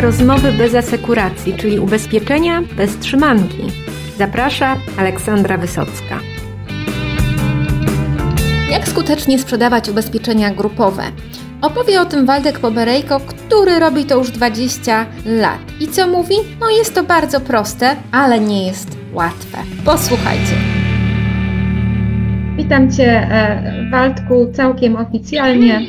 Rozmowy bez asekuracji, czyli ubezpieczenia bez trzymanki. Zaprasza Aleksandra Wysocka. Jak skutecznie sprzedawać ubezpieczenia grupowe? Opowie o tym Waldek Poberejko, który robi to już 20 lat. I co mówi? No jest to bardzo proste, ale nie jest łatwe. Posłuchajcie. Witam Cię, e, Waldku, całkiem oficjalnie.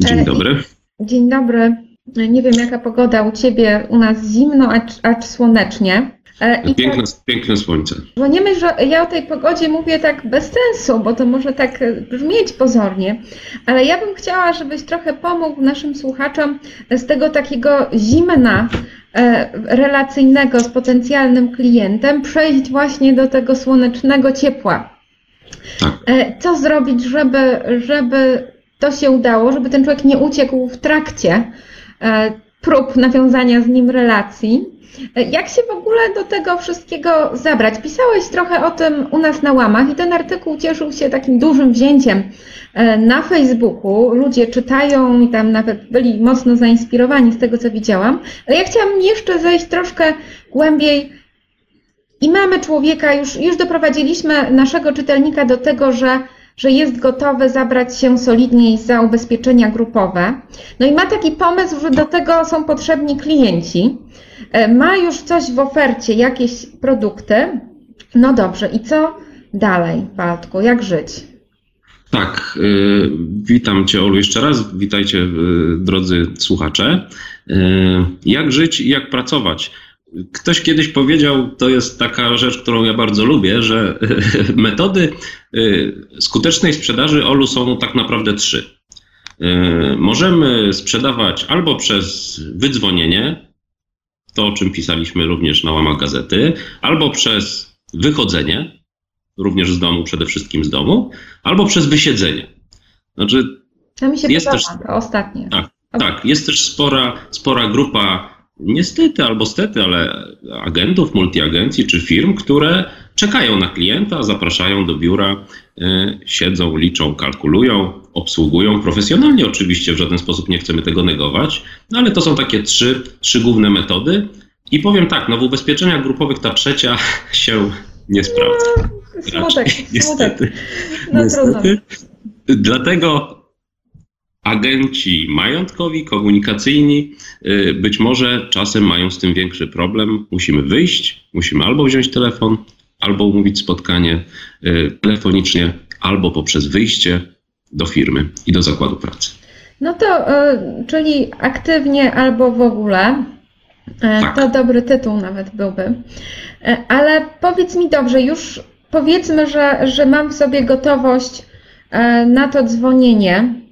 Dzień dobry. Dzień dobry. Nie wiem, jaka pogoda u Ciebie, u nas zimno, acz, acz słonecznie. E, I piękne, tak, piękne słońce. Bo nie myśl, że ja o tej pogodzie mówię tak bez sensu, bo to może tak brzmieć pozornie, ale ja bym chciała, żebyś trochę pomógł naszym słuchaczom z tego takiego zimna e, relacyjnego z potencjalnym klientem przejść właśnie do tego słonecznego ciepła. Tak. E, co zrobić, żeby, żeby to się udało, żeby ten człowiek nie uciekł w trakcie prób nawiązania z nim relacji? Jak się w ogóle do tego wszystkiego zabrać? Pisałeś trochę o tym u nas na łamach i ten artykuł cieszył się takim dużym wzięciem e, na Facebooku. Ludzie czytają i tam nawet byli mocno zainspirowani z tego, co widziałam. Ale ja chciałam jeszcze zejść troszkę głębiej i mamy człowieka, już, już doprowadziliśmy naszego czytelnika do tego, że że jest gotowy zabrać się solidniej za ubezpieczenia grupowe. No i ma taki pomysł, że do tego są potrzebni klienci. E, ma już coś w ofercie, jakieś produkty. No dobrze, i co dalej, Bartku? Jak żyć? Tak, y, witam Cię Olu jeszcze raz, witajcie y, drodzy słuchacze. Y, jak żyć i jak pracować? Ktoś kiedyś powiedział, to jest taka rzecz, którą ja bardzo lubię, że metody skutecznej sprzedaży Olu są tak naprawdę trzy. Możemy sprzedawać albo przez wydzwonienie, to o czym pisaliśmy również na łamach gazety, albo przez wychodzenie, również z domu, przede wszystkim z domu, albo przez wysiedzenie. Znaczy, to mi się jest podoba, też, to ostatnie. Tak, tak, jest też spora, spora grupa niestety albo stety, ale agentów, multiagencji czy firm, które czekają na klienta, zapraszają do biura, y, siedzą, liczą, kalkulują, obsługują profesjonalnie oczywiście, w żaden sposób nie chcemy tego negować, no ale to są takie trzy, trzy główne metody i powiem tak, no w ubezpieczeniach grupowych ta trzecia się nie sprawdza. No, smutek, niestety. No, niestety. Dlatego agenci majątkowi, komunikacyjni y, być może czasem mają z tym większy problem. Musimy wyjść, musimy albo wziąć telefon, albo umówić spotkanie y, telefonicznie, albo poprzez wyjście do firmy i do zakładu pracy. No to, y, czyli aktywnie albo w ogóle. Tak. To dobry tytuł nawet byłby. Ale powiedz mi dobrze, już powiedzmy, że, że mam w sobie gotowość na to dzwonienie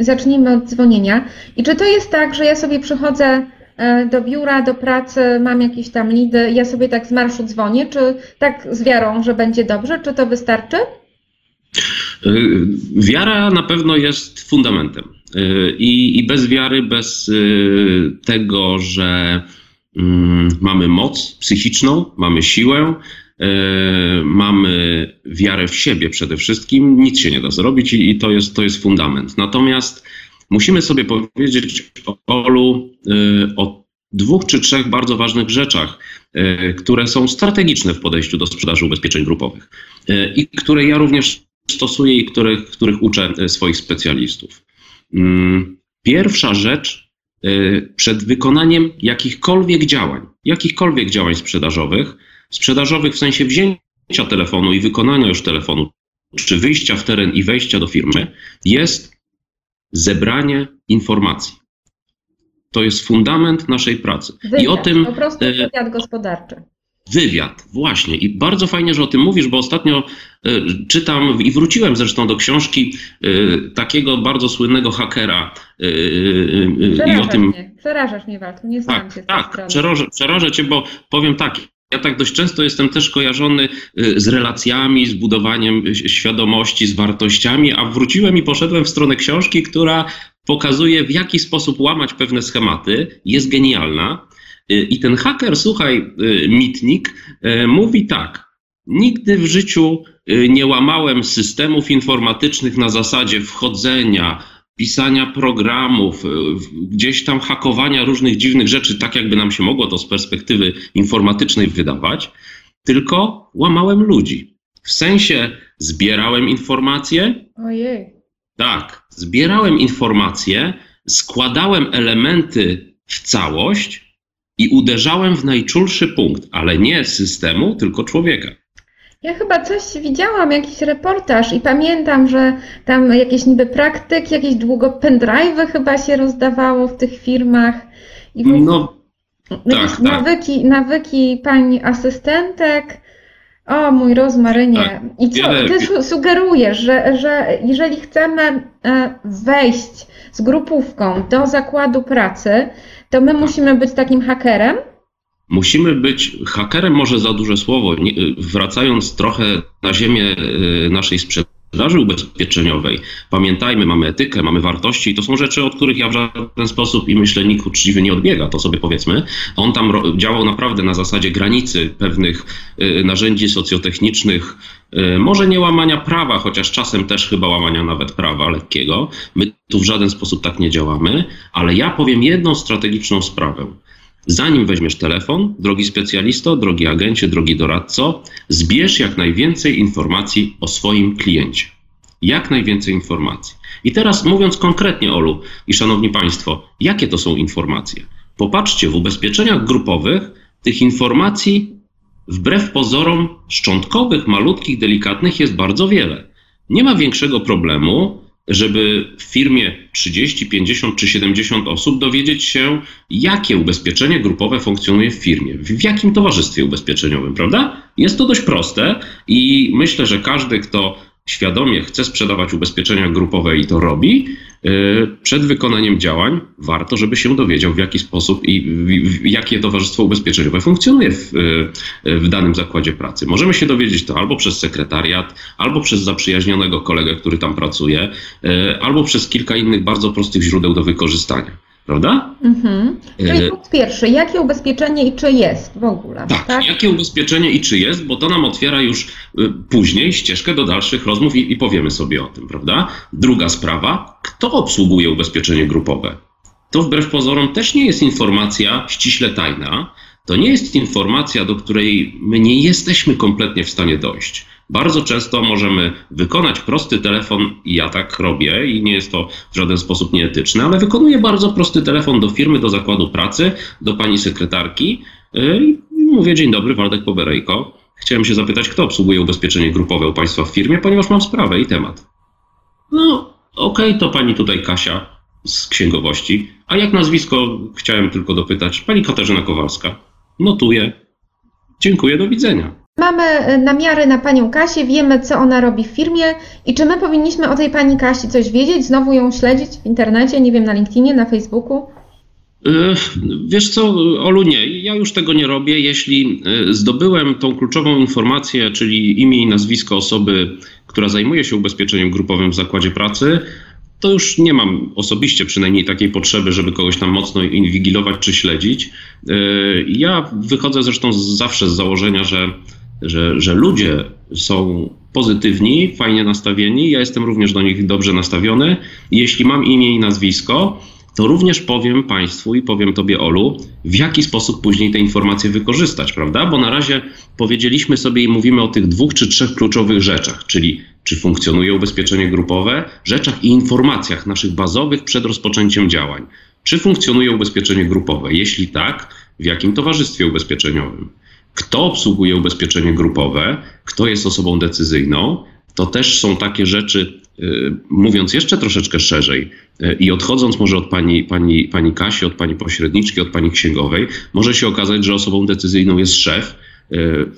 Zacznijmy od dzwonienia. I czy to jest tak, że ja sobie przychodzę e, do biura, do pracy, mam jakieś tam lidy, ja sobie tak z marszu dzwonię, czy tak z wiarą, że będzie dobrze, czy to wystarczy? E, wiara na pewno jest fundamentem. E, I, i bez wiary, bez tego, że mm, mamy moc psychiczną, mamy siłę, mamy wiarę w siebie przede wszystkim, nic się nie da zrobić i, to, jest, to jest fundament. Natomiast musimy sobie powiedzieć Olu e, o dwóch czy trzech bardzo ważnych rzeczach, e, które są strategiczne w podejściu do sprzedaży ubezpieczeń grupowych i które ja również stosuję i których, których uczę swoich specjalistów. Mm, pierwsza rzecz przed wykonaniem jakichkolwiek działań, jakichkolwiek działań sprzedażowych, sprzedażowych w sensie wzięcia telefonu i wykonania już telefonu, czy wyjścia w teren i wejścia do firmy, jest zebranie informacji. To jest fundament naszej pracy. Wywiad, I o tym. Po prostu e, wywiad gospodarczy. Wywiad, właśnie. I bardzo fajnie, że o tym mówisz, bo ostatnio e, czytam i wróciłem zresztą do książki e, takiego bardzo słynnego hakera. Przerażasz i o tym. Mnie, przerażasz mnie, Walku, nie znam tak, cię Tak, przerażę, przerażę cię, bo powiem tak, ja tak dość często jestem też kojarzony y, z relacjami, z budowaniem y, świadomości, z wartościami, a wróciłem i poszedłem w stronę książki, która pokazuje, w jaki sposób łamać pewne schematy. Jest genialna. Y, I ten haker, słuchaj, mitnik, mówi tak. Nigdy w życiu nie łamałem systemów informatycznych na zasadzie wchodzenia, pisania programów, gdzieś tam hakowania różnych dziwnych rzeczy, tak jakby nam się mogło to z perspektywy informatycznej wydawać, tylko łamałem ludzi. W sensie zbierałem informacje. Ojej. Tak, zbierałem informacje, składałem elementy w całość i uderzałem w najczulszy punkt, ale nie systemu, tylko człowieka. Ja chyba coś widziałam, jakiś reportaż i pamiętam, że tam jakieś niby praktyki, jakieś długo pendrive'y chyba się rozdawało w tych firmach. I no, jakieś tak, nawyki, tak. nawyki pań asystentek. O mój rozmarynie. Tak, I co ty sugerujesz, że, że jeżeli chcemy e, wejść z grupówką do zakładu pracy, to my musimy być takim hakerem? Musimy być hakerem, może za duże słowo, wracając trochę na ziemię y, naszej sprzedaży ubezpieczeniowej. Pamiętajmy, mamy etykę, mamy wartości i to są rzeczy, od których ja w żaden sposób i myślę nikt uczciwy nie odbiega, to sobie powiedzmy. On tam działał naprawdę na zasadzie granicy pewnych y, narzędzi socjotechnicznych, y, może nie łamania prawa, chociaż czasem też chyba łamania nawet prawa lekkiego. My tu w żaden sposób tak nie działamy, ale ja powiem jedną strategiczną sprawę. Zanim weźmiesz telefon, drogi specjalisto, drogi agencie, drogi doradco, zbierz jak najwięcej informacji o swoim kliencie. Jak najwięcej informacji. I teraz mówiąc konkretnie, Olu i szanowni Państwo, jakie to są informacje? Popatrzcie, w ubezpieczeniach grupowych tych informacji wbrew pozorom szczątkowych, malutkich, delikatnych jest bardzo wiele. Nie ma większego problemu żeby w firmie 30, 50 czy 70 osób dowiedzieć się, jakie ubezpieczenie grupowe funkcjonuje w firmie, w jakim towarzystwie ubezpieczeniowym, prawda? Jest to dość proste i myślę, że każdy, kto świadomie chce sprzedawać ubezpieczenia grupowe i to robi, y, przed wykonaniem działań warto, żeby się dowiedział, w jaki sposób i jakie towarzystwo ubezpieczeniowe funkcjonuje w, y, w danym zakładzie pracy. Możemy się dowiedzieć to albo przez sekretariat, albo przez zaprzyjaźnionego kolegę, który tam pracuje, y, albo przez kilka innych bardzo prostych źródeł do wykorzystania prawda? Mhm. Czyli e, punkt pierwszy, jakie ubezpieczenie i czy jest w ogóle? Tak, tak, jakie ubezpieczenie i czy jest, bo to nam otwiera już y, później ścieżkę do dalszych rozmów i, i powiemy sobie o tym, prawda? Druga sprawa, kto obsługuje ubezpieczenie grupowe? To wbrew pozorom też nie jest informacja ściśle tajna, to nie jest informacja, do której my nie jesteśmy kompletnie w stanie dojść. Bardzo często możemy wykonać prosty telefon, i ja tak robię, i nie jest to w żaden sposób nieetyczne, ale wykonuję bardzo prosty telefon do firmy, do zakładu pracy, do pani sekretarki y, i mówię: Dzień dobry, Waldek Poberejko. Chciałem się zapytać, kto obsługuje ubezpieczenie grupowe u Państwa w firmie, ponieważ mam sprawę i temat. No, okej, okay, to pani tutaj Kasia z księgowości. A jak nazwisko chciałem tylko dopytać? Pani Katarzyna Kowalska. Notuję. Dziękuję, do widzenia. Mamy e, namiary na panią Kasię, wiemy, co ona robi w firmie i czy my powinniśmy o tej pani Kasi coś wiedzieć, znowu ją śledzić w internecie, nie wiem, na LinkedInie, na Facebooku? E, wiesz co, Olu, nie, ja już tego nie robię. Jeśli e, zdobyłem tą kluczową informację, czyli imię i nazwisko osoby, która zajmuje się ubezpieczeniem grupowym w zakładzie pracy, to już nie mam osobiście przynajmniej takiej potrzeby, żeby kogoś tam mocno inwigilować czy śledzić. Ja wychodzę zresztą zawsze z założenia, że że, że ludzie są pozytywni, fajnie nastawieni, ja jestem również do nich dobrze nastawiony. Jeśli mam imię i nazwisko, to również powiem Państwu i powiem Tobie, Olu, w jaki sposób później te informacje wykorzystać, prawda? Bo na razie powiedzieliśmy sobie i mówimy o tych dwóch czy trzech kluczowych rzeczach, czyli czy funkcjonuje ubezpieczenie grupowe, rzeczach i informacjach naszych bazowych przed rozpoczęciem działań. Czy funkcjonuje ubezpieczenie grupowe? Jeśli tak, w jakim towarzystwie ubezpieczeniowym? Kto obsługuje ubezpieczenie grupowe, kto jest osobą decyzyjną, to też są takie rzeczy, y, mówiąc jeszcze troszeczkę szerzej y, i odchodząc może od pani, pani, pani Kasi, od pani pośredniczki, od pani księgowej, może się okazać, że osobą decyzyjną jest szef,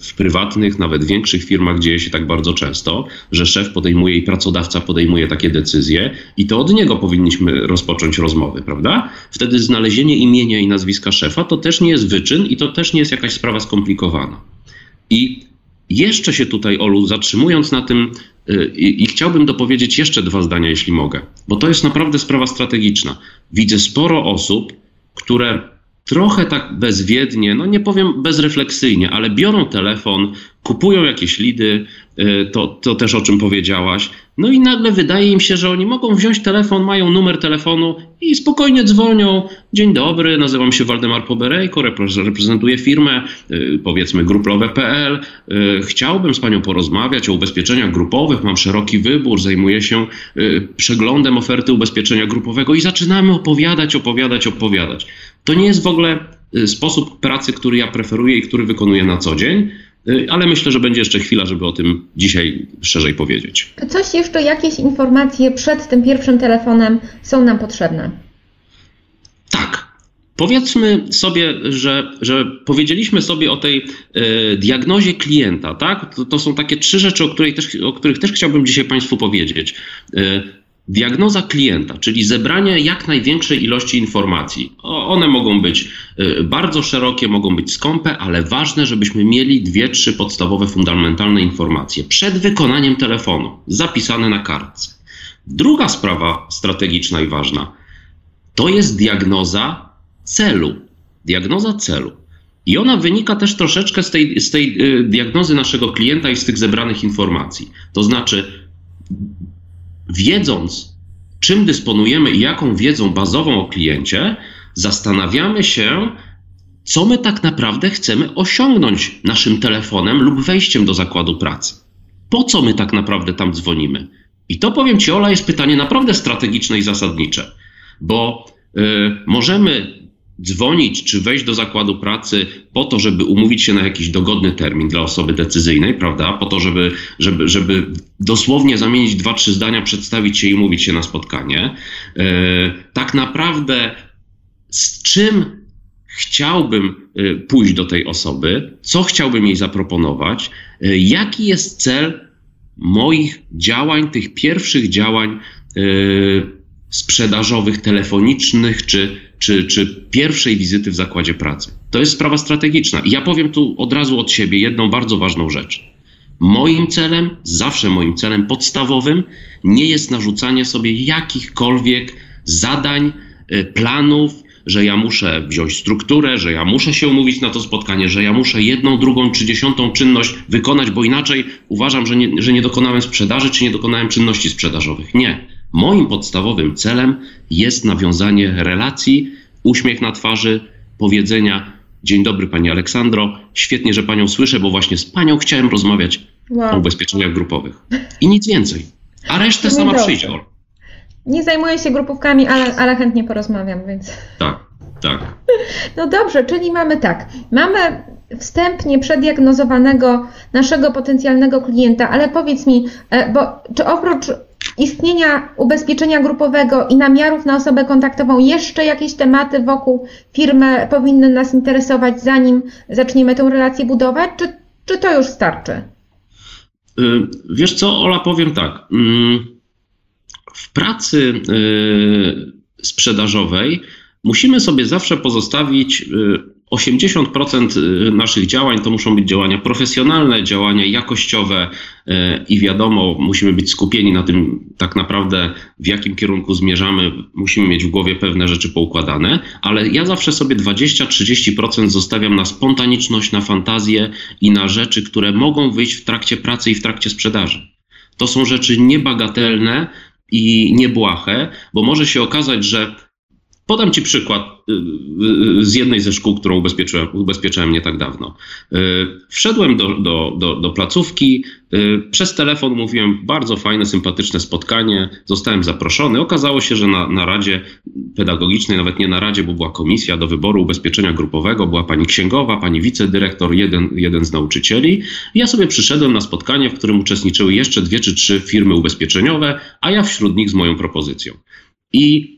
w prywatnych, nawet większych firmach dzieje się tak bardzo często, że szef podejmuje i pracodawca podejmuje takie decyzje i to od niego powinniśmy rozpocząć rozmowy, prawda? Wtedy znalezienie imienia i nazwiska szefa to też nie jest wyczyn i to też nie jest jakaś sprawa skomplikowana. I jeszcze się tutaj, Olu, zatrzymując na tym, y, i, i, chciałbym dopowiedzieć jeszcze dwa zdania, jeśli mogę, bo to jest naprawdę sprawa strategiczna. Widzę sporo osób, które trochę tak bezwiednie, no nie powiem bezrefleksyjnie, ale biorą telefon, kupują jakieś lidy, to, to też o czym powiedziałaś. No i nagle wydaje im się, że oni mogą wziąć telefon, mają numer telefonu i spokojnie dzwonią. Dzień dobry, nazywam się Waldemar Poberejko, reprezentuję firmę, y, powiedzmy gruplowe.pl. Chciałbym z panią porozmawiać o ubezpieczeniach grupowych, mam szeroki wybór, zajmuję się przeglądem oferty ubezpieczenia grupowego i zaczynamy opowiadać, opowiadać, opowiadać. To nie jest w ogóle sposób pracy, który ja preferuję i który wykonuję na co dzień. Y, ale myślę, że będzie jeszcze chwila, żeby o tym dzisiaj szerzej powiedzieć. Coś jeszcze, jakieś informacje przed tym pierwszym telefonem są nam potrzebne? Tak. Powiedzmy sobie, że, że powiedzieliśmy sobie o tej y, diagnozie klienta, tak? To, to, są takie trzy rzeczy, o, której też, o których też chciałbym dzisiaj Państwu powiedzieć. Y, Diagnoza klienta, czyli zebranie jak największej ilości informacji. One mogą być y, bardzo szerokie, mogą być skąpe, ale ważne, żebyśmy mieli dwie, trzy podstawowe, fundamentalne informacje przed wykonaniem telefonu, zapisane na kartce. Druga sprawa strategiczna i ważna to jest diagnoza celu. Diagnoza celu. I ona wynika też troszeczkę z tej, z tej y, diagnozy naszego klienta i z tych zebranych informacji. To znaczy, wiedząc, czym dysponujemy i jaką wiedzą bazową o kliencie, zastanawiamy się, co my tak naprawdę chcemy osiągnąć naszym telefonem lub wejściem do zakładu pracy. Po co my tak naprawdę tam dzwonimy? I to powiem Ci, Ola, jest pytanie naprawdę strategiczne i zasadnicze, bo y, możemy dzwonić czy wejść do zakładu pracy po to, żeby umówić się na jakiś dogodny termin dla osoby decyzyjnej, prawda? Po to, żeby, żeby, żeby dosłownie zamienić dwa, trzy zdania, przedstawić się i umówić się na spotkanie. E, tak naprawdę z czym chciałbym e, pójść do tej osoby, co chciałbym jej zaproponować, e, jaki jest cel moich działań, tych pierwszych działań sprzedażowych, telefonicznych czy, czy, czy pierwszej wizyty w zakładzie pracy. To jest sprawa strategiczna. I ja powiem tu od razu od siebie jedną bardzo ważną rzecz. Moim celem, zawsze moim celem podstawowym nie jest narzucanie sobie jakichkolwiek zadań, y, planów, że ja muszę wziąć strukturę, że ja muszę się umówić na to spotkanie, że ja muszę jedną, drugą czy dziesiątą czynność wykonać, bo inaczej uważam, że nie, że nie dokonałem sprzedaży, czy nie dokonałem czynności sprzedażowych. Nie. Moim podstawowym celem jest nawiązanie relacji, uśmiech na twarzy, powiedzenia: Dzień dobry, Pani Aleksandro, świetnie, że Panią słyszę, bo właśnie z Panią chciałem rozmawiać wow. o ubezpieczeniach grupowych. I nic więcej. A resztę sama dobrze. przyjdzie. Nie zajmuję się grupówkami, ale, ale chętnie porozmawiam, więc. Tak, tak. No dobrze, czyli mamy tak. Mamy wstępnie przediagnozowanego naszego potencjalnego klienta, ale powiedz mi, e, bo czy oprócz istnienia ubezpieczenia grupowego i namiarów na osobę kontaktową jeszcze jakieś tematy wokół firmy powinny nas interesować, zanim zaczniemy tę relację budować, czy, czy to już starczy? Y, wiesz co, Ola, powiem tak. Mm, w pracy y, sprzedażowej musimy sobie zawsze pozostawić y, 80% y, naszych działań to muszą być działania profesjonalne, działania jakościowe y, i wiadomo, musimy być skupieni na tym tak naprawdę, w jakim kierunku zmierzamy. Musimy mieć w głowie pewne rzeczy poukładane, ale ja zawsze sobie 20-30% zostawiam na spontaniczność, na fantazję i na rzeczy, które mogą wyjść w trakcie pracy i w trakcie sprzedaży. To są rzeczy niebagatelne i niebłahe, bo może się okazać, że Podam Ci przykład y, y, z jednej ze szkół, którą ubezpieczyłem, ubezpieczałem nie tak dawno. Y, wszedłem do, do, do, do placówki, przez telefon mówiłem bardzo fajne, sympatyczne spotkanie, zostałem zaproszony. Okazało się, że na, na Radzie Pedagogicznej, nawet nie na Radzie, bo była komisja do wyboru ubezpieczenia grupowego, była pani księgowa, pani wicedyrektor, jeden, jeden z nauczycieli. ja sobie przyszedłem na spotkanie, w którym uczestniczyły jeszcze dwie czy trzy firmy ubezpieczeniowe, a ja wśród nich z moją propozycją. I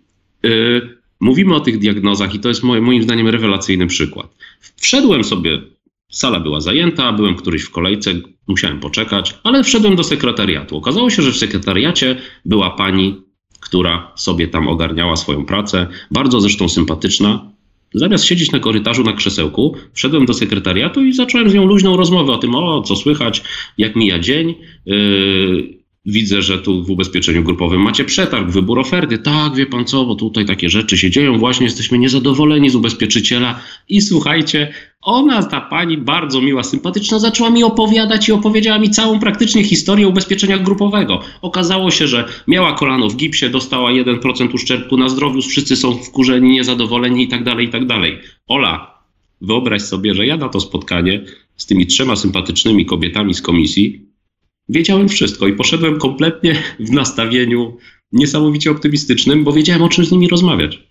Mówimy o tych diagnozach i to jest moim zdaniem rewelacyjny przykład. Wszedłem sobie, sala była zajęta, byłem któryś w kolejce, musiałem poczekać, ale wszedłem do sekretariatu. Okazało się, że w sekretariacie była pani, która sobie tam ogarniała swoją pracę, bardzo zresztą sympatyczna. Zamiast siedzieć na korytarzu na krzesełku, wszedłem do sekretariatu i zacząłem z nią luźną rozmowę o tym, o co słychać, jak mija dzień. Yy, Widzę, że tu w ubezpieczeniu grupowym macie przetarg, wybór oferty. Tak, wie pan co, bo tutaj takie rzeczy się dzieją. Właśnie jesteśmy niezadowoleni z ubezpieczyciela. I słuchajcie, ona, ta pani, bardzo miła, sympatyczna, zaczęła mi opowiadać i opowiedziała mi całą praktycznie historię ubezpieczenia grupowego. Okazało się, że miała kolano w gipsie, dostała 1% uszczerbku na zdrowiu, wszyscy są wkurzeni, niezadowoleni i tak dalej, i tak dalej. Ola, wyobraź sobie, że ja na to spotkanie z tymi trzema sympatycznymi kobietami z komisji wiedziałem wszystko i poszedłem kompletnie w nastawieniu niesamowicie optymistycznym, bo wiedziałem o czym z nimi rozmawiać.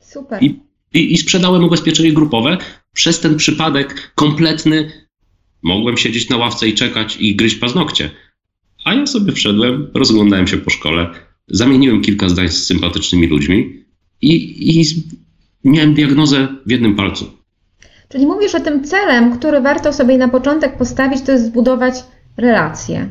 Super. I, i, I sprzedałem ubezpieczenie grupowe. Przez ten przypadek kompletny mogłem siedzieć na ławce i czekać i gryźć paznokcie. A ja sobie wszedłem, rozglądałem się po szkole, zamieniłem kilka zdań z sympatycznymi ludźmi i, i miałem diagnozę w jednym palcu. Czyli mówisz, że tym celem, który warto sobie na początek postawić, to jest zbudować relacje.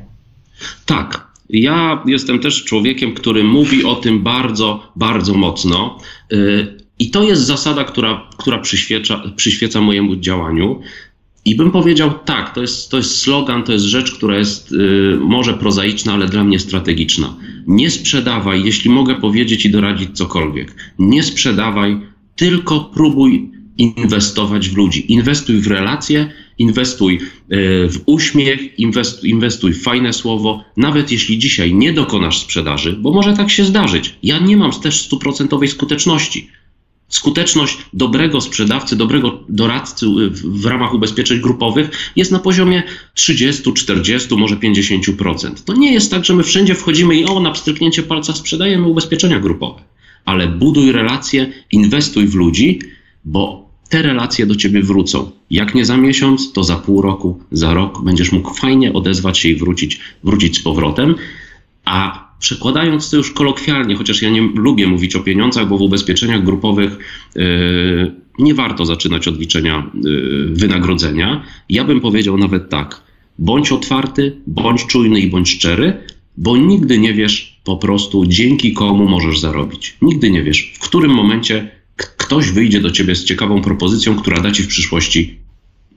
Tak. Ja jestem też człowiekiem, który mówi o tym bardzo, bardzo mocno. Y, I to jest zasada, która, która przyświeca, przyświeca mojemu działaniu. I bym powiedział tak, to jest, to jest slogan, to jest rzecz, która jest y, może prozaiczna, ale dla mnie strategiczna. Nie sprzedawaj, jeśli mogę powiedzieć i doradzić cokolwiek. Nie sprzedawaj, tylko próbuj inwestować w ludzi. Inwestuj w relacje, inwestuj e, w uśmiech, inwestuj, w fajne słowo. Nawet jeśli dzisiaj nie dokonasz sprzedaży, bo może tak się zdarzyć. Ja nie mam też stuprocentowej skuteczności. Skuteczność dobrego sprzedawcy, dobrego doradcy w ramach ubezpieczeń grupowych jest na poziomie 30, 40, może 50%. To nie jest tak, że my wszędzie wchodzimy i o, na pstryknięcie palca sprzedajemy ubezpieczenia grupowe. Ale buduj relacje, inwestuj w ludzi, bo te relacje do ciebie wrócą. Jak nie za miesiąc, to za pół roku, za rok będziesz mógł fajnie odezwać się i wrócić, wrócić z powrotem. A przekładając to już kolokwialnie, chociaż ja nie lubię mówić o pieniądzach, bo w ubezpieczeniach grupowych yy, nie warto zaczynać od liczenia yy, wynagrodzenia. Ja bym powiedział nawet tak: bądź otwarty, bądź czujny i bądź szczery, bo nigdy nie wiesz po prostu dzięki komu możesz zarobić. Nigdy nie wiesz, w którym momencie ktoś wyjdzie do ciebie z ciekawą propozycją, która da ci w przyszłości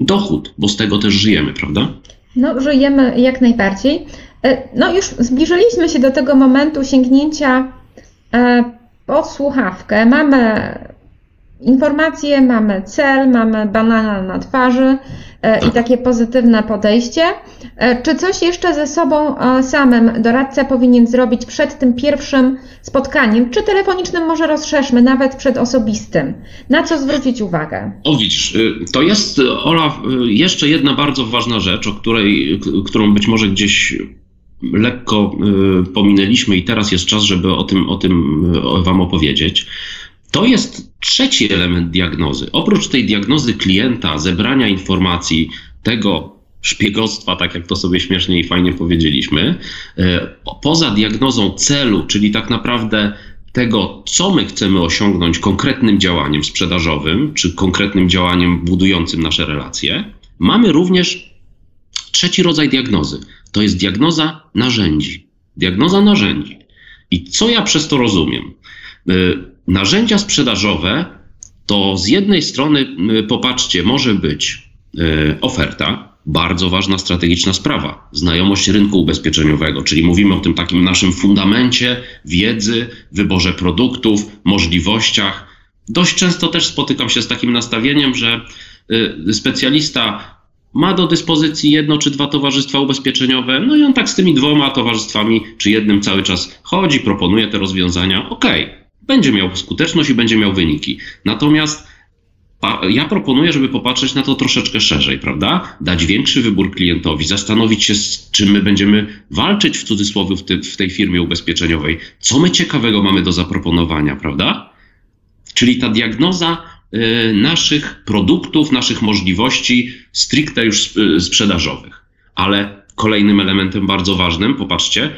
dochód, bo z tego też żyjemy, prawda? No, żyjemy jak najbardziej. E, no, już zbliżyliśmy się do tego momentu sięgnięcia e, po słuchawkę. Mamy informacje, mamy cel, mamy banana na twarzy e, i takie pozytywne podejście. E, czy coś jeszcze ze sobą e, samym doradca powinien zrobić przed tym pierwszym spotkaniem, czy telefonicznym może rozszerzmy, nawet przed osobistym? Na co zwrócić uwagę? O widzisz, y, to jest, Ola, y, jeszcze jedna bardzo ważna rzecz, o której, którą być może gdzieś lekko y, pominęliśmy i teraz jest czas, żeby o tym, o tym Wam opowiedzieć. To jest trzeci element diagnozy. Oprócz tej diagnozy klienta, zebrania informacji, tego szpiegostwa, tak jak to sobie śmiesznie i fajnie powiedzieliśmy, e, poza diagnozą celu, czyli tak naprawdę tego, co my chcemy osiągnąć konkretnym działaniem sprzedażowym, czy konkretnym działaniem budującym nasze relacje, mamy również trzeci rodzaj diagnozy. To jest diagnoza narzędzi. Diagnoza narzędzi. I co ja przez to rozumiem? Narzędzia sprzedażowe to z jednej strony, popatrzcie, może być e, oferta, bardzo ważna strategiczna sprawa, znajomość rynku ubezpieczeniowego, czyli mówimy o tym takim naszym fundamencie wiedzy, wyborze produktów, możliwościach. Dość często też spotykam się z takim nastawieniem, że e, specjalista ma do dyspozycji jedno czy dwa towarzystwa ubezpieczeniowe, no i on tak z tymi dwoma towarzystwami czy jednym cały czas chodzi, proponuje te rozwiązania. Okej, okay będzie miał skuteczność i będzie miał wyniki. Natomiast ja proponuję, żeby popatrzeć na to troszeczkę szerzej, prawda? Dać większy wybór klientowi, zastanowić się, z czym my będziemy walczyć w cudzysłowie w, w tej firmie ubezpieczeniowej, co my ciekawego mamy do zaproponowania, prawda? Czyli ta diagnoza y, naszych produktów, naszych możliwości stricte już y, sprzedażowych. Ale kolejnym elementem bardzo ważnym, popatrzcie,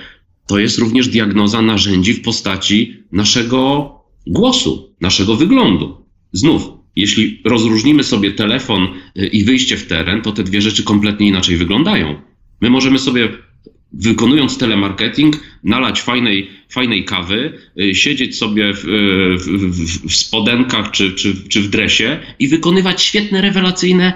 to jest również diagnoza narzędzi w postaci naszego głosu, naszego wyglądu. Znów, jeśli rozróżnimy sobie telefon y, i wyjście w teren, to te dwie rzeczy kompletnie inaczej wyglądają. My możemy sobie wykonując telemarketing, nalać fajnej, fajnej kawy, y, siedzieć sobie w, y, w, w, spodenkach czy, czy, czy w dresie i wykonywać świetne, rewelacyjne,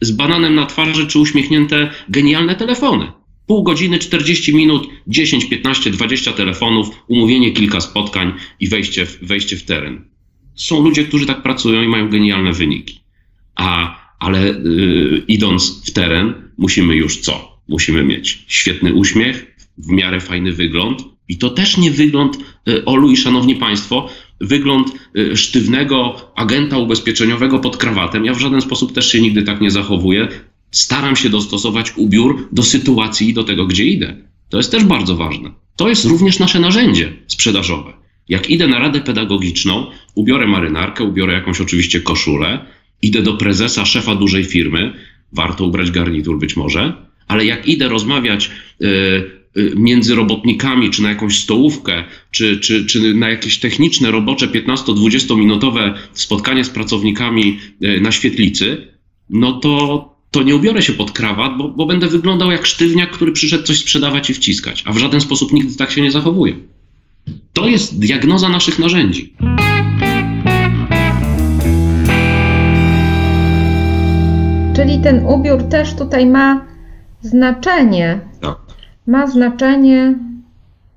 z bananem na twarzy czy uśmiechnięte, genialne telefony. Pół godziny, 40 minut, 10, 15, 20 telefonów, umówienie kilka spotkań i wejście w, wejście w teren. Są ludzie, którzy tak pracują i mają genialne wyniki. A, ale yy, idąc w teren, musimy już co? Musimy mieć świetny uśmiech, w miarę fajny wygląd. I to też nie wygląd, yy, Olu i szanowni państwo, wygląd yy, sztywnego agenta ubezpieczeniowego pod krawatem. Ja w żaden sposób też się nigdy tak nie zachowuję. Staram się dostosować ubiór do sytuacji i do tego, gdzie idę. To jest też bardzo ważne. To jest również nasze narzędzie sprzedażowe. Jak idę na radę pedagogiczną, ubiorę marynarkę, ubiorę jakąś oczywiście koszulę, idę do prezesa, szefa dużej firmy, warto ubrać garnitur być może, ale jak idę rozmawiać y, y, między robotnikami, czy na jakąś stołówkę, czy, czy, czy na jakieś techniczne, robocze 15-20 minutowe spotkanie z pracownikami y, na świetlicy, no to, to nie ubiorę się pod krawat, bo, bo będę wyglądał jak sztywniak, który przyszedł coś sprzedawać i wciskać, a w żaden sposób nigdy tak się nie zachowuje. To jest diagnoza naszych narzędzi. Czyli ten ubiór też tutaj ma znaczenie. Tak. Ma znaczenie.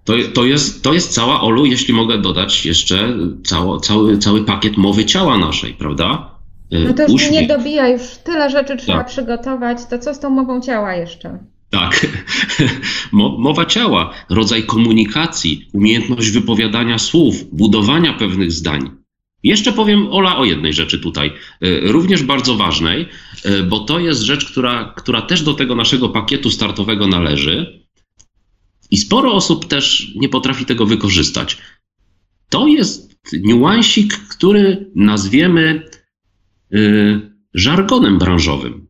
To, to, jest, to jest cała, Olu, jeśli mogę dodać jeszcze, cało, cały, cały pakiet mowy ciała naszej, prawda? No to już mnie nie dobija, już tyle rzeczy trzeba tak. przygotować. To co z tą mową ciała jeszcze? Tak. Mowa ciała, rodzaj komunikacji, umiejętność wypowiadania słów, budowania pewnych zdań. Jeszcze powiem, Ola, o jednej rzeczy tutaj, również bardzo ważnej, bo to jest rzecz, która, która też do tego naszego pakietu startowego należy. I sporo osób też nie potrafi tego wykorzystać. To jest niuansik, który nazwiemy y, żargonem branżowym.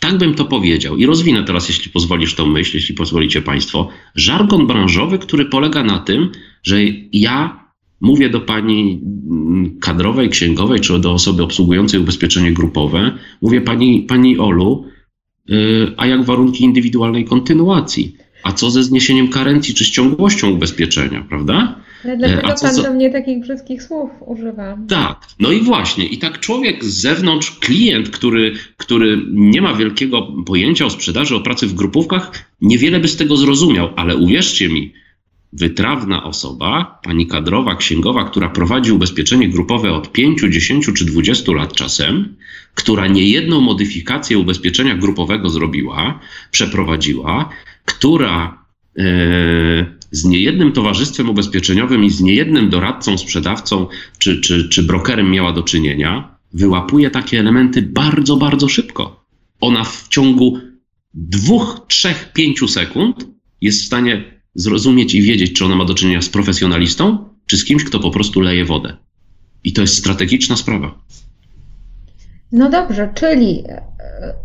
Tak bym to powiedział. I rozwinę teraz, jeśli pozwolisz tą myśl, jeśli pozwolicie Państwo. Żargon branżowy, który polega na tym, że ja mówię do pani mm, kadrowej, księgowej, czy do osoby obsługującej ubezpieczenie grupowe, mówię pani, pani Olu, yy, a jak warunki indywidualnej kontynuacji? A co ze zniesieniem karencji czy ciągłością ubezpieczenia, prawda? Dlaczego A pan do mnie takich brzydkich słów używa? Tak, no i właśnie. I tak człowiek z zewnątrz, klient, który, który nie ma wielkiego pojęcia o sprzedaży, o pracy w grupówkach, niewiele by z tego zrozumiał, ale uwierzcie mi, wytrawna osoba, pani kadrowa, księgowa, która prowadzi ubezpieczenie grupowe od 5, 10 czy 20 lat czasem, która niejedną modyfikację ubezpieczenia grupowego zrobiła, przeprowadziła, która e, z niejednym towarzystwem ubezpieczeniowym i z niejednym doradcą, sprzedawcą czy, czy, czy brokerem miała do czynienia, wyłapuje takie elementy bardzo, bardzo szybko. Ona w ciągu dwóch, trzech, pięciu sekund jest w stanie zrozumieć i wiedzieć, czy ona ma do czynienia z profesjonalistą, czy z kimś, kto po prostu leje wodę. I to jest strategiczna sprawa. No dobrze, czyli e,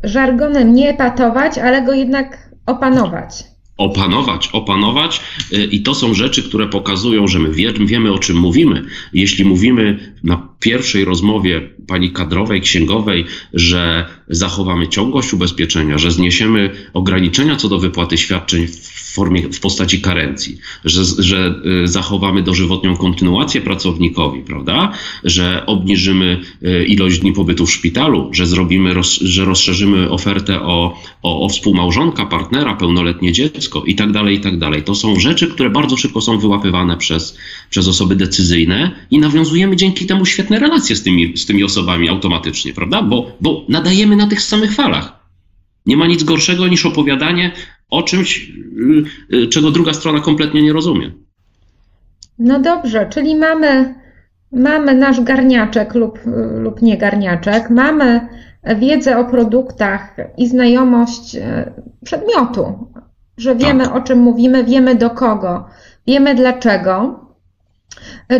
żargonem nie patować, ale go jednak opanować opanować, opanować y, i to są rzeczy, które pokazują, że my wiemy, o czym mówimy. Jeśli mówimy na pierwszej rozmowie pani kadrowej, księgowej, że zachowamy ciągłość ubezpieczenia, że zniesiemy ograniczenia co do wypłaty świadczeń w formie, w postaci karencji, że, że y, zachowamy dożywotnią kontynuację pracownikowi, prawda? Że obniżymy y, ilość dni pobytu w szpitalu, że zrobimy, że rozszerzymy ofertę o, o, o współmałżonka, partnera, pełnoletnie dziecko i tak dalej, i tak dalej. To są rzeczy, które bardzo szybko są wyłapywane przez, przez osoby decyzyjne i nawiązujemy dzięki temu świetne relacje z tymi, z tymi osobami automatycznie, prawda? Bo, bo nadajemy na tych samych falach. Nie ma nic gorszego niż opowiadanie o czymś, y, y, czego druga strona kompletnie nie rozumie. No dobrze, czyli mamy, mamy nasz garniaczek lub, lub nie garniaczek, mamy wiedzę o produktach i znajomość e, przedmiotu, że wiemy tak. o czym mówimy, wiemy do kogo, wiemy dlaczego.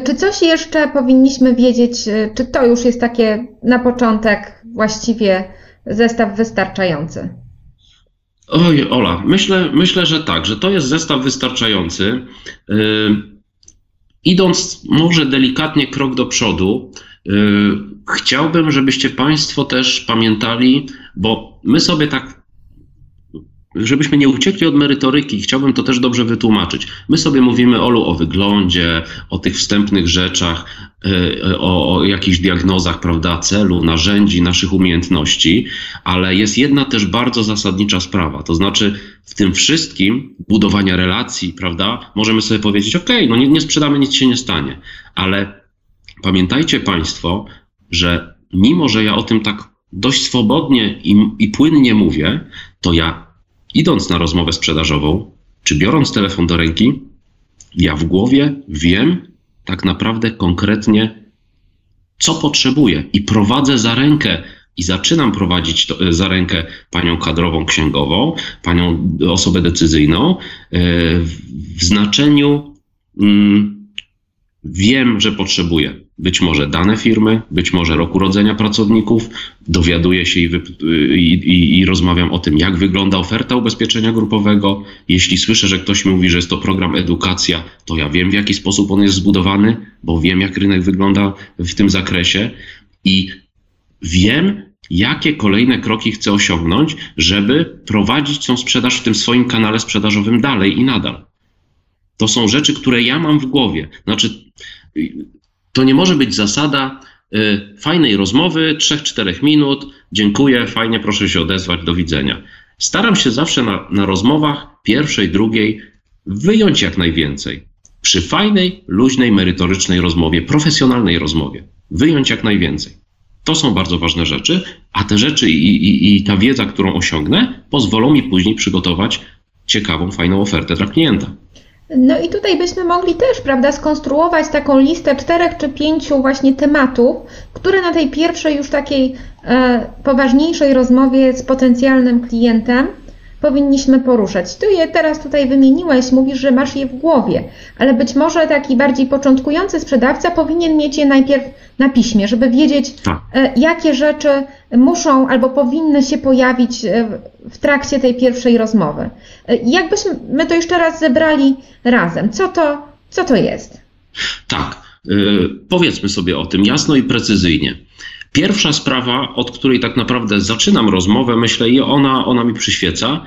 Czy coś jeszcze powinniśmy wiedzieć, czy to już jest takie na początek właściwie zestaw wystarczający? Oj, Ola, myślę, myślę, że tak, że to jest zestaw wystarczający. Yy, idąc może delikatnie krok do przodu, yy, chciałbym, żebyście Państwo też pamiętali, bo my sobie tak żebyśmy nie uciekli od merytoryki, chciałbym to też dobrze wytłumaczyć. My sobie mówimy, Olu, o wyglądzie, o tych wstępnych rzeczach, o, o jakichś diagnozach, prawda, celu, narzędzi, naszych umiejętności, ale jest jedna też bardzo zasadnicza sprawa. To znaczy, w tym wszystkim budowania relacji, prawda, możemy sobie powiedzieć, OK, no nie, nie sprzedamy, nic się nie stanie, ale pamiętajcie Państwo, że mimo, że ja o tym tak dość swobodnie i, i płynnie mówię, to ja idąc na rozmowę sprzedażową, czy biorąc telefon do ręki, ja w głowie wiem tak naprawdę konkretnie, co potrzebuję i prowadzę za rękę i zaczynam prowadzić to, e, za rękę panią kadrową księgową, panią osobę decyzyjną e, w znaczeniu mm, wiem, że potrzebuję być może dane firmy, być może rok urodzenia pracowników, dowiaduję się i, i, i, i, rozmawiam o tym, jak wygląda oferta ubezpieczenia grupowego. Jeśli słyszę, że ktoś mówi, że jest to program edukacja, to ja wiem, w jaki sposób on jest zbudowany, bo wiem, jak rynek wygląda w tym zakresie i wiem, jakie kolejne kroki chcę osiągnąć, żeby prowadzić tą sprzedaż w tym swoim kanale sprzedażowym dalej i nadal. To są rzeczy, które ja mam w głowie. Znaczy, to nie może być zasada y, fajnej rozmowy, 3-4 minut, dziękuję, fajnie, proszę się odezwać, do widzenia. Staram się zawsze na, na rozmowach pierwszej, drugiej wyjąć jak najwięcej. Przy fajnej, luźnej, merytorycznej rozmowie, profesjonalnej rozmowie, wyjąć jak najwięcej. To są bardzo ważne rzeczy, a te rzeczy i, i, i ta wiedza, którą osiągnę, pozwolą mi później przygotować ciekawą, fajną ofertę dla klienta. No i tutaj byśmy mogli też, prawda, skonstruować taką listę czterech czy pięciu właśnie tematów, które na tej pierwszej już takiej e, poważniejszej rozmowie z potencjalnym klientem powinniśmy poruszać. Ty je teraz tutaj wymieniłeś, mówisz, że masz je w głowie, ale być może taki bardziej początkujący sprzedawca powinien mieć je najpierw na piśmie, żeby wiedzieć, e, jakie rzeczy muszą albo powinny się pojawić e, w trakcie tej pierwszej rozmowy. E, jakbyśmy to jeszcze raz zebrali razem, co to, co to jest? Tak, powiedzmy sobie o tym jasno i precyzyjnie. Pierwsza sprawa, od której tak naprawdę zaczynam rozmowę, myślę, i ona, ona mi przyświeca,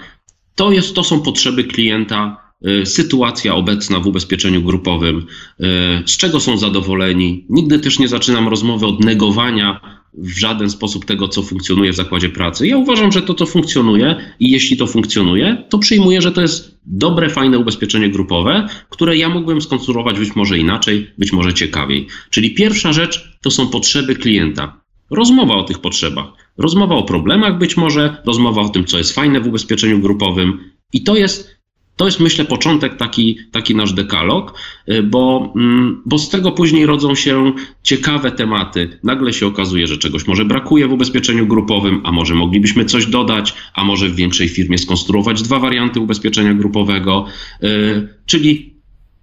to, jest, to są potrzeby klienta, y, sytuacja obecna w ubezpieczeniu grupowym, y, z czego są zadowoleni. Nigdy też nie zaczynam rozmowy od negowania w żaden sposób tego, co funkcjonuje w zakładzie pracy. Ja uważam, że to, co funkcjonuje i jeśli to funkcjonuje, to przyjmuję, że to jest dobre, fajne ubezpieczenie grupowe, które ja mógłbym skonstruować być może inaczej, być może ciekawiej. Czyli pierwsza rzecz to są potrzeby klienta. Rozmowa o tych potrzebach, rozmowa o problemach być może, rozmowa o tym, co jest fajne w ubezpieczeniu grupowym. I to jest, to jest myślę, początek taki, taki nasz dekalog, y, bo, mm, bo z tego później rodzą się ciekawe tematy. Nagle się okazuje, że czegoś może brakuje w ubezpieczeniu grupowym, a może moglibyśmy coś dodać, a może w większej firmie skonstruować dwa warianty ubezpieczenia grupowego. Y, czyli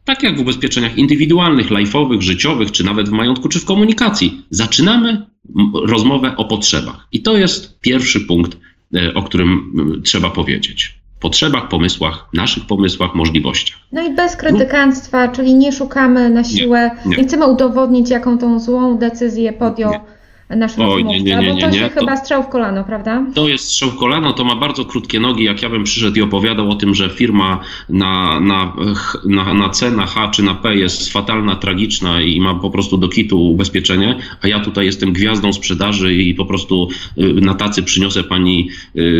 tak jak w ubezpieczeniach indywidualnych, life'owych, życiowych, czy nawet w majątku, czy w komunikacji. Zaczynamy rozmowę o potrzebach. I to jest pierwszy punkt, e, o którym trzeba powiedzieć. Potrzebach, pomysłach, naszych pomysłach, możliwościach. No i bez krytykanstwa, no. czyli nie szukamy na siłę, nie, nie. nie chcemy udowodnić, jaką tą złą decyzję podjął. Nie nasz Oj, nie, nie, nie, nie, to nie, chyba strzał w kolano, prawda? To jest strzał w kolano, to ma bardzo krótkie nogi. Jak ja bym przyszedł i opowiadał o tym, że firma na, na, na, na C, na H czy na P jest fatalna, tragiczna i ma po prostu do kitu ubezpieczenie, a ja tutaj jestem gwiazdą sprzedaży i po prostu y, na tacy przyniosę pani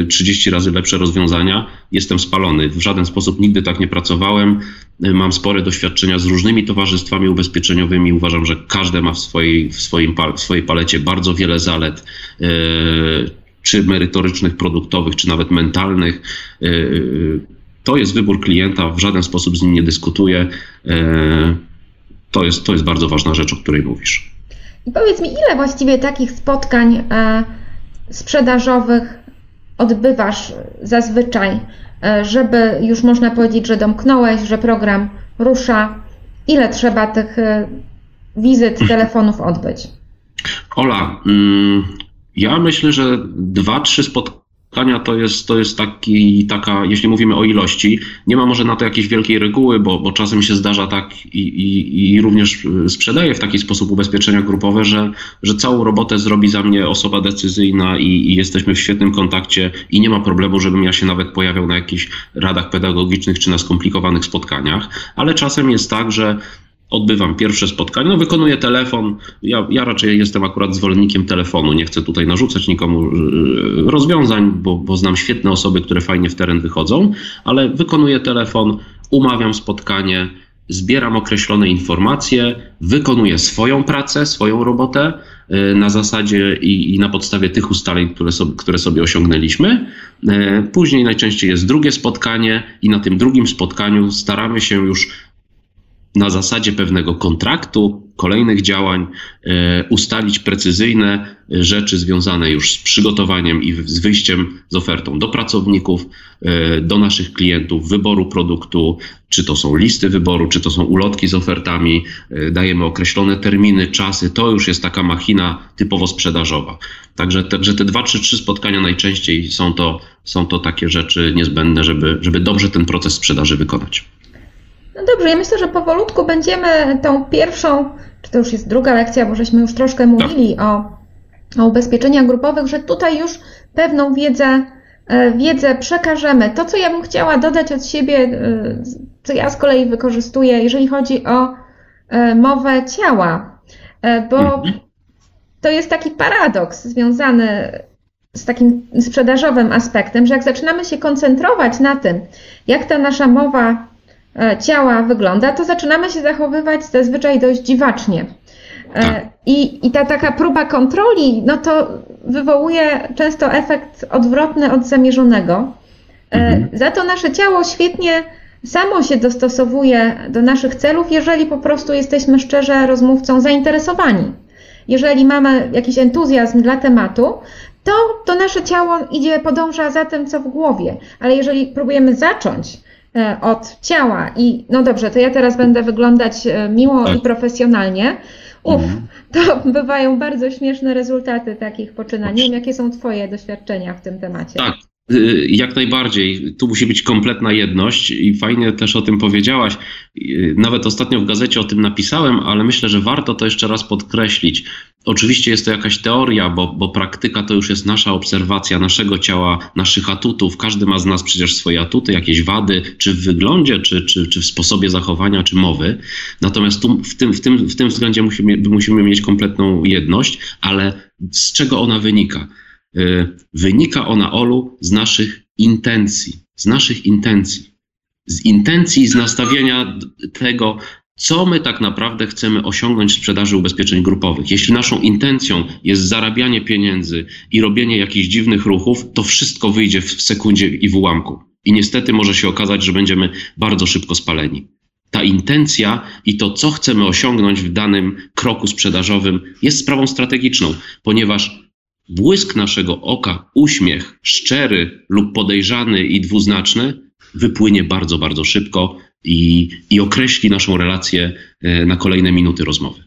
30 y, razy lepsze rozwiązania, jestem spalony. W żaden sposób nigdy tak nie pracowałem. Mam spore doświadczenia z różnymi towarzystwami ubezpieczeniowymi. Uważam, że każde ma w swojej, w swoim, w swojej palecie bardzo wiele zalet, y, czy merytorycznych, produktowych, czy nawet mentalnych. Y, to jest wybór klienta, w żaden sposób z nim nie dyskutuję. To jest, to jest bardzo ważna rzecz, o której mówisz. I powiedz mi, ile właściwie takich spotkań e, sprzedażowych odbywasz zazwyczaj? E, żeby już można powiedzieć, że domknąłeś, że program rusza, ile trzeba tych e, wizyt, telefonów odbyć? Ola, mm, ja myślę, że dwa, trzy spotkania spotkania to jest, to jest taki, taka, jeśli mówimy o ilości, nie ma może na to jakiejś wielkiej reguły, bo, bo czasem się zdarza tak i, i, i również y, sprzedaję w taki sposób ubezpieczenia grupowe, że, że całą robotę zrobi za mnie osoba decyzyjna i, i jesteśmy w świetnym kontakcie i nie ma problemu, żebym ja się nawet pojawiał na jakichś radach pedagogicznych czy na skomplikowanych spotkaniach, ale czasem jest tak, że odbywam pierwsze spotkanie, no wykonuję telefon. Ja, ja raczej jestem akurat zwolennikiem telefonu. Nie chcę tutaj narzucać nikomu y, rozwiązań, bo, bo znam świetne osoby, które fajnie w teren wychodzą, ale wykonuję telefon, umawiam spotkanie, zbieram określone informacje, wykonuję swoją pracę, swoją robotę, na zasadzie i, i na podstawie tych ustaleń, które sobie, które sobie osiągnęliśmy. Później najczęściej jest drugie spotkanie i na tym drugim spotkaniu staramy się już na zasadzie pewnego kontraktu, kolejnych działań, e, ustalić precyzyjne rzeczy związane już z przygotowaniem i z wyjściem z ofertą do pracowników, e, do naszych klientów, wyboru produktu, czy to są listy wyboru, czy to są ulotki z ofertami, e, dajemy określone terminy, czasy, to już jest taka machina typowo sprzedażowa. Także, także te dwa czy trzy spotkania najczęściej są to, są to takie rzeczy niezbędne, żeby, żeby dobrze ten proces sprzedaży wykonać. No dobrze, ja myślę, że powolutku będziemy tą pierwszą, czy to już jest druga lekcja, bo żeśmy już troszkę mówili tak. o, o ubezpieczeniach grupowych, że tutaj już pewną wiedzę, e, wiedzę przekażemy. To, co ja bym chciała dodać od siebie, e, co ja z kolei wykorzystuję, jeżeli chodzi o e, mowę ciała, bo mhm. to jest taki paradoks związany z takim sprzedażowym aspektem, że jak zaczynamy się koncentrować na tym, jak ta nasza mowa ciała wygląda, to zaczynamy się zachowywać zazwyczaj dość dziwacznie. E, tak. I, I ta taka próba kontroli, no to wywołuje często efekt odwrotny od zamierzonego. E, mhm. Za to nasze ciało świetnie samo się dostosowuje do naszych celów, jeżeli po prostu jesteśmy szczerze rozmówcą zainteresowani. Jeżeli mamy jakiś entuzjazm dla tematu, to, to nasze ciało idzie, podąża za tym, co w głowie. Ale jeżeli próbujemy zacząć E, od ciała i no dobrze, to ja teraz będę wyglądać e, miło tak. i profesjonalnie. Uf, mhm. to bywają bardzo śmieszne rezultaty takich poczynań. Nie wiem, jakie są Twoje doświadczenia w tym temacie. Tak, Y, jak najbardziej. Tu musi być kompletna jedność i fajnie też o tym powiedziałaś. Y, nawet ostatnio w gazecie o tym napisałem, ale myślę, że warto to jeszcze raz podkreślić. Oczywiście jest to jakaś teoria, bo, bo praktyka to już jest nasza obserwacja naszego ciała, naszych atutów. Każdy ma z nas przecież swoje atuty, jakieś wady, czy w wyglądzie, czy, czy, czy w sposobie zachowania, czy mowy. Natomiast tu, w, tym, w, tym, w tym względzie musimy, musimy mieć kompletną jedność, ale z czego ona wynika? E, wynika ona, Olu, z naszych intencji. Z naszych intencji. Z intencji, z nastawienia tego, co my tak naprawdę chcemy osiągnąć w sprzedaży ubezpieczeń grupowych. Jeśli naszą intencją jest zarabianie pieniędzy i robienie jakichś dziwnych ruchów, to wszystko wyjdzie w sekundzie i w ułamku. I niestety może się okazać, że będziemy bardzo szybko spaleni. Ta intencja i to, co chcemy osiągnąć w danym kroku sprzedażowym, jest sprawą strategiczną, ponieważ błysk naszego oka, uśmiech szczery lub podejrzany i dwuznaczny wypłynie bardzo, bardzo szybko i, i określi naszą relację e, na kolejne minuty rozmowy.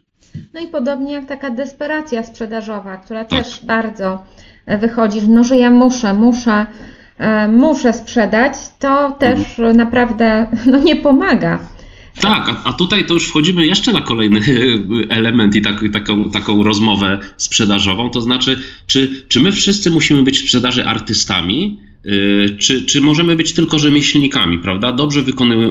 No i podobnie jak taka desperacja sprzedażowa, która tak. też bardzo e, wychodzi, no że ja muszę, muszę, e, muszę sprzedać, to też mhm. naprawdę no, nie pomaga. Tak, a, a, tutaj to już wchodzimy jeszcze na kolejny element i tak, taką, taką rozmowę sprzedażową. To znaczy, czy, czy my wszyscy musimy być w sprzedaży artystami, czy, czy możemy być tylko rzemieślnikami, prawda? Dobrze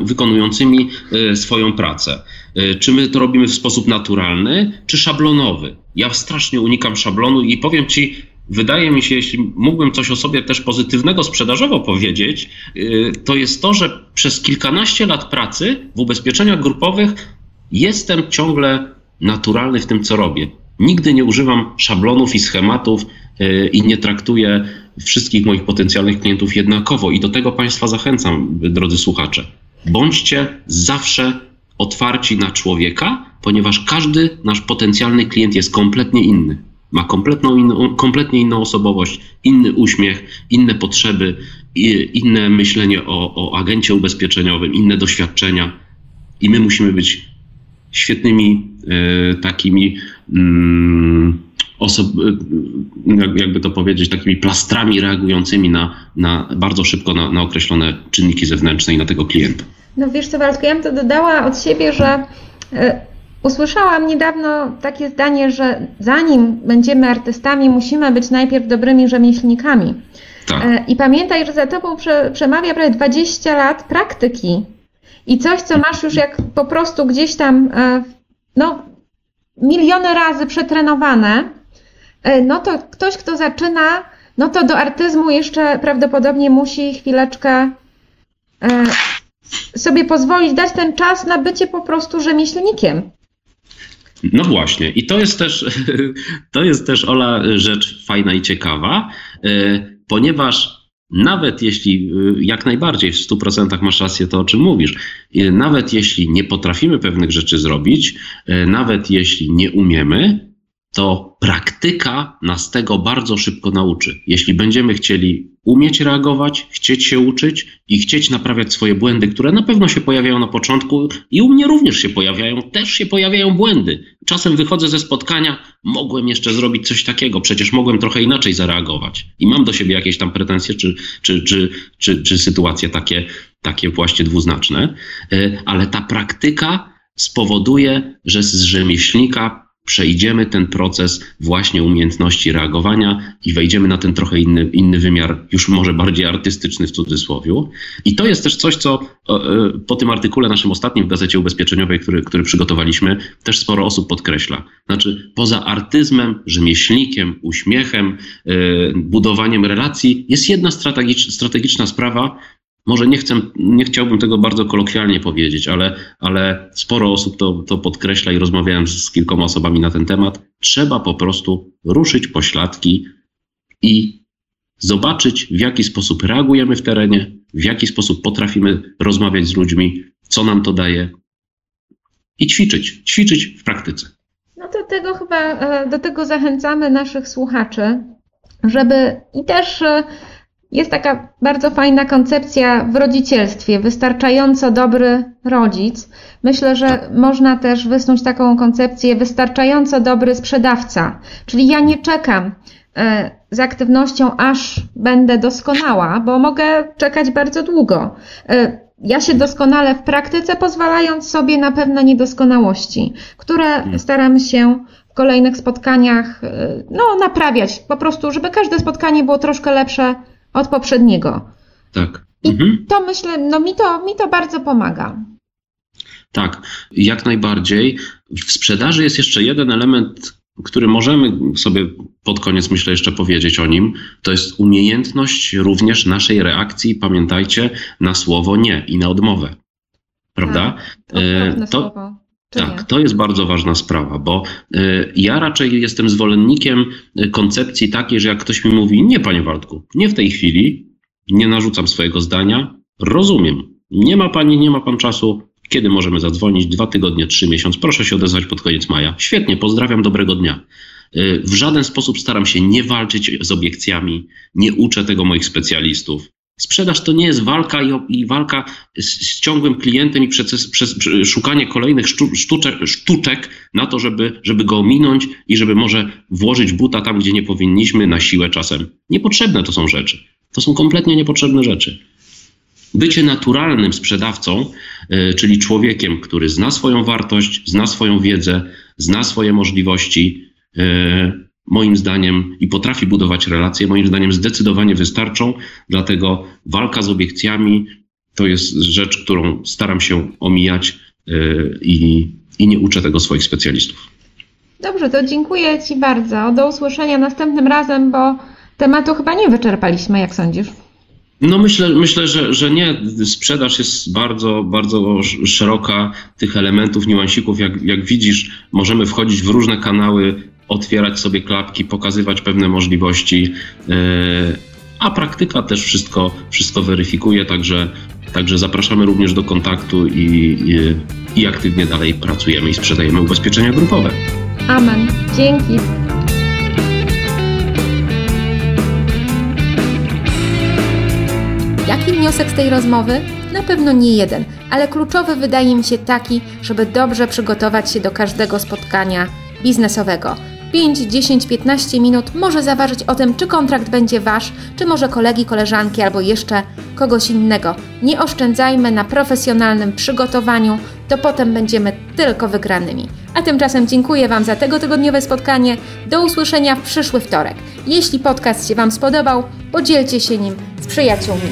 wykonującymi yy, swoją pracę. Yy, czy my to robimy w sposób naturalny, czy szablonowy? Ja strasznie unikam szablonu i powiem ci, wydaje mi się, jeśli mógłbym coś o sobie też pozytywnego sprzedażowo powiedzieć, y, to jest to, że przez kilkanaście lat pracy w ubezpieczeniach grupowych jestem ciągle naturalny w tym, co robię. Nigdy nie używam szablonów i schematów y, i nie traktuję wszystkich moich potencjalnych klientów jednakowo. I do tego Państwa zachęcam, drodzy słuchacze. Bądźcie zawsze otwarci na człowieka, ponieważ każdy nasz potencjalny klient jest kompletnie inny. Ma kompletną inną, kompletnie inną osobowość, inny uśmiech, inne potrzeby, inne myślenie o, o agencie ubezpieczeniowym, inne doświadczenia. I my musimy być świetnymi e, takimi osob, e, jakby to powiedzieć, takimi plastrami reagującymi na, na bardzo szybko na, na określone czynniki zewnętrzne i na tego klienta. No wiesz co, Waldku, ja bym to dodała od siebie, że e, Usłyszałam niedawno takie zdanie, że zanim będziemy artystami, musimy być najpierw dobrymi rzemieślnikami. Tak. E, I pamiętaj, że za tobą prze, przemawia prawie 20 lat praktyki i coś, co masz już jak po prostu gdzieś tam, no, miliony razy przetrenowane, e, no to ktoś, kto zaczyna, no to do artyzmu jeszcze prawdopodobnie musi chwileczkę sobie pozwolić, dać ten czas na bycie po prostu rzemieślnikiem. No właśnie, i to jest też, to jest też Ola rzecz fajna i ciekawa, e, ponieważ nawet jeśli, e, jak najbardziej w 100% masz rację to, o czym mówisz, e, nawet jeśli nie potrafimy pewnych rzeczy zrobić, nawet jeśli nie umiemy, to praktyka nas tego bardzo szybko nauczy. Jeśli będziemy chcieli umieć reagować, chcieć się uczyć i chcieć naprawiać swoje błędy, które na pewno się pojawiają na początku i u mnie również się pojawiają, też się pojawiają błędy. Czasem wychodzę ze spotkania, mogłem jeszcze zrobić coś takiego, przecież mogłem trochę inaczej zareagować i mam do siebie jakieś tam pretensje czy, czy, czy, czy, czy sytuacje takie, takie właśnie dwuznaczne, e, ale ta praktyka spowoduje, że z rzemieślnika przejdziemy ten proces właśnie umiejętności reagowania i wejdziemy na ten trochę inny, inny wymiar, już może bardziej artystyczny w cudzysłowie. I to jest też coś, co e, po tym artykule naszym ostatnim w Gazecie Ubezpieczeniowej, który, który przygotowaliśmy, też sporo osób podkreśla. Znaczy, poza artyzmem, rzemieślnikiem, uśmiechem, e, budowaniem relacji, jest jedna strategiczna sprawa, może nie, chcę, nie chciałbym tego bardzo kolokwialnie powiedzieć, ale, ale sporo osób to, to podkreśla i rozmawiałem z, kilkoma osobami na ten temat. Trzeba po prostu ruszyć pośladki i zobaczyć, w jaki sposób reagujemy w terenie, w jaki sposób potrafimy rozmawiać z ludźmi, co nam to daje i ćwiczyć, ćwiczyć w praktyce. No to tego chyba, e, do tego zachęcamy naszych słuchaczy, żeby i też e, jest taka bardzo fajna koncepcja w rodzicielstwie, wystarczająco dobry rodzic. Myślę, że można też wysnuć taką koncepcję wystarczająco dobry sprzedawca. Czyli ja nie czekam e, z aktywnością, aż będę doskonała, bo mogę czekać bardzo długo. E, ja się doskonale w praktyce, pozwalając sobie na pewne niedoskonałości, które hmm. staram się w kolejnych spotkaniach e, no, naprawiać. Po prostu, żeby każde spotkanie było troszkę lepsze od poprzedniego. Tak. I mhm. to myślę, no mi to, mi to bardzo pomaga. Tak, jak najbardziej. W sprzedaży jest jeszcze jeden element, który możemy sobie pod koniec, myślę, jeszcze powiedzieć o nim. To jest umiejętność również naszej reakcji, pamiętajcie, na słowo nie i na odmowę. Prawda? Tak, e, to, tak, to jest bardzo ważna sprawa, bo y, ja raczej jestem zwolennikiem koncepcji takiej, że jak ktoś mi mówi, nie panie Waldku, nie w tej chwili, nie narzucam swojego zdania, rozumiem, nie ma pani, nie ma pan czasu, kiedy możemy zadzwonić, dwa tygodnie, trzy miesiące, proszę się odezwać pod koniec maja. Świetnie, pozdrawiam, dobrego dnia. Y, w żaden sposób staram się nie walczyć z obiekcjami, nie uczę tego moich specjalistów. Sprzedaż to nie jest walka i, i walka z, z, ciągłym klientem i przez, przez, szukanie kolejnych sztuczek, sztuczek na to, żeby, żeby go ominąć i żeby może włożyć buta tam, gdzie nie powinniśmy, na siłę czasem. Niepotrzebne to są rzeczy. To są kompletnie niepotrzebne rzeczy. Bycie naturalnym sprzedawcą, yy, czyli człowiekiem, który zna swoją wartość, zna swoją wiedzę, zna swoje możliwości, yy, moim zdaniem i potrafi budować relacje, moim zdaniem zdecydowanie wystarczą. Dlatego walka z obiekcjami to jest rzecz, którą staram się omijać yy, i, i nie uczę tego swoich specjalistów. Dobrze, to dziękuję Ci bardzo. Do usłyszenia następnym razem, bo tematu chyba nie wyczerpaliśmy, jak sądzisz? No myślę, myślę że, że nie. Sprzedaż jest bardzo, bardzo szeroka tych elementów, niuansików. Jak, jak widzisz, możemy wchodzić w różne kanały otwierać sobie klapki, pokazywać pewne możliwości, e, a praktyka też wszystko, wszystko weryfikuje, także, także zapraszamy również do kontaktu i, i, i aktywnie dalej pracujemy i sprzedajemy ubezpieczenia grupowe. Amen. Dzięki. Jaki wniosek z tej rozmowy? Na pewno nie jeden, ale kluczowy wydaje mi się taki, żeby dobrze przygotować się do każdego spotkania biznesowego. 5, 10, 15 minut może zaważyć o tym, czy kontrakt będzie wasz, czy może kolegi, koleżanki albo jeszcze kogoś innego. Nie oszczędzajmy na profesjonalnym przygotowaniu, to potem będziemy tylko wygranymi. A tymczasem dziękuję Wam za tego tygodniowe spotkanie. Do usłyszenia w przyszły wtorek. Jeśli podcast się Wam spodobał, podzielcie się nim z przyjaciółmi.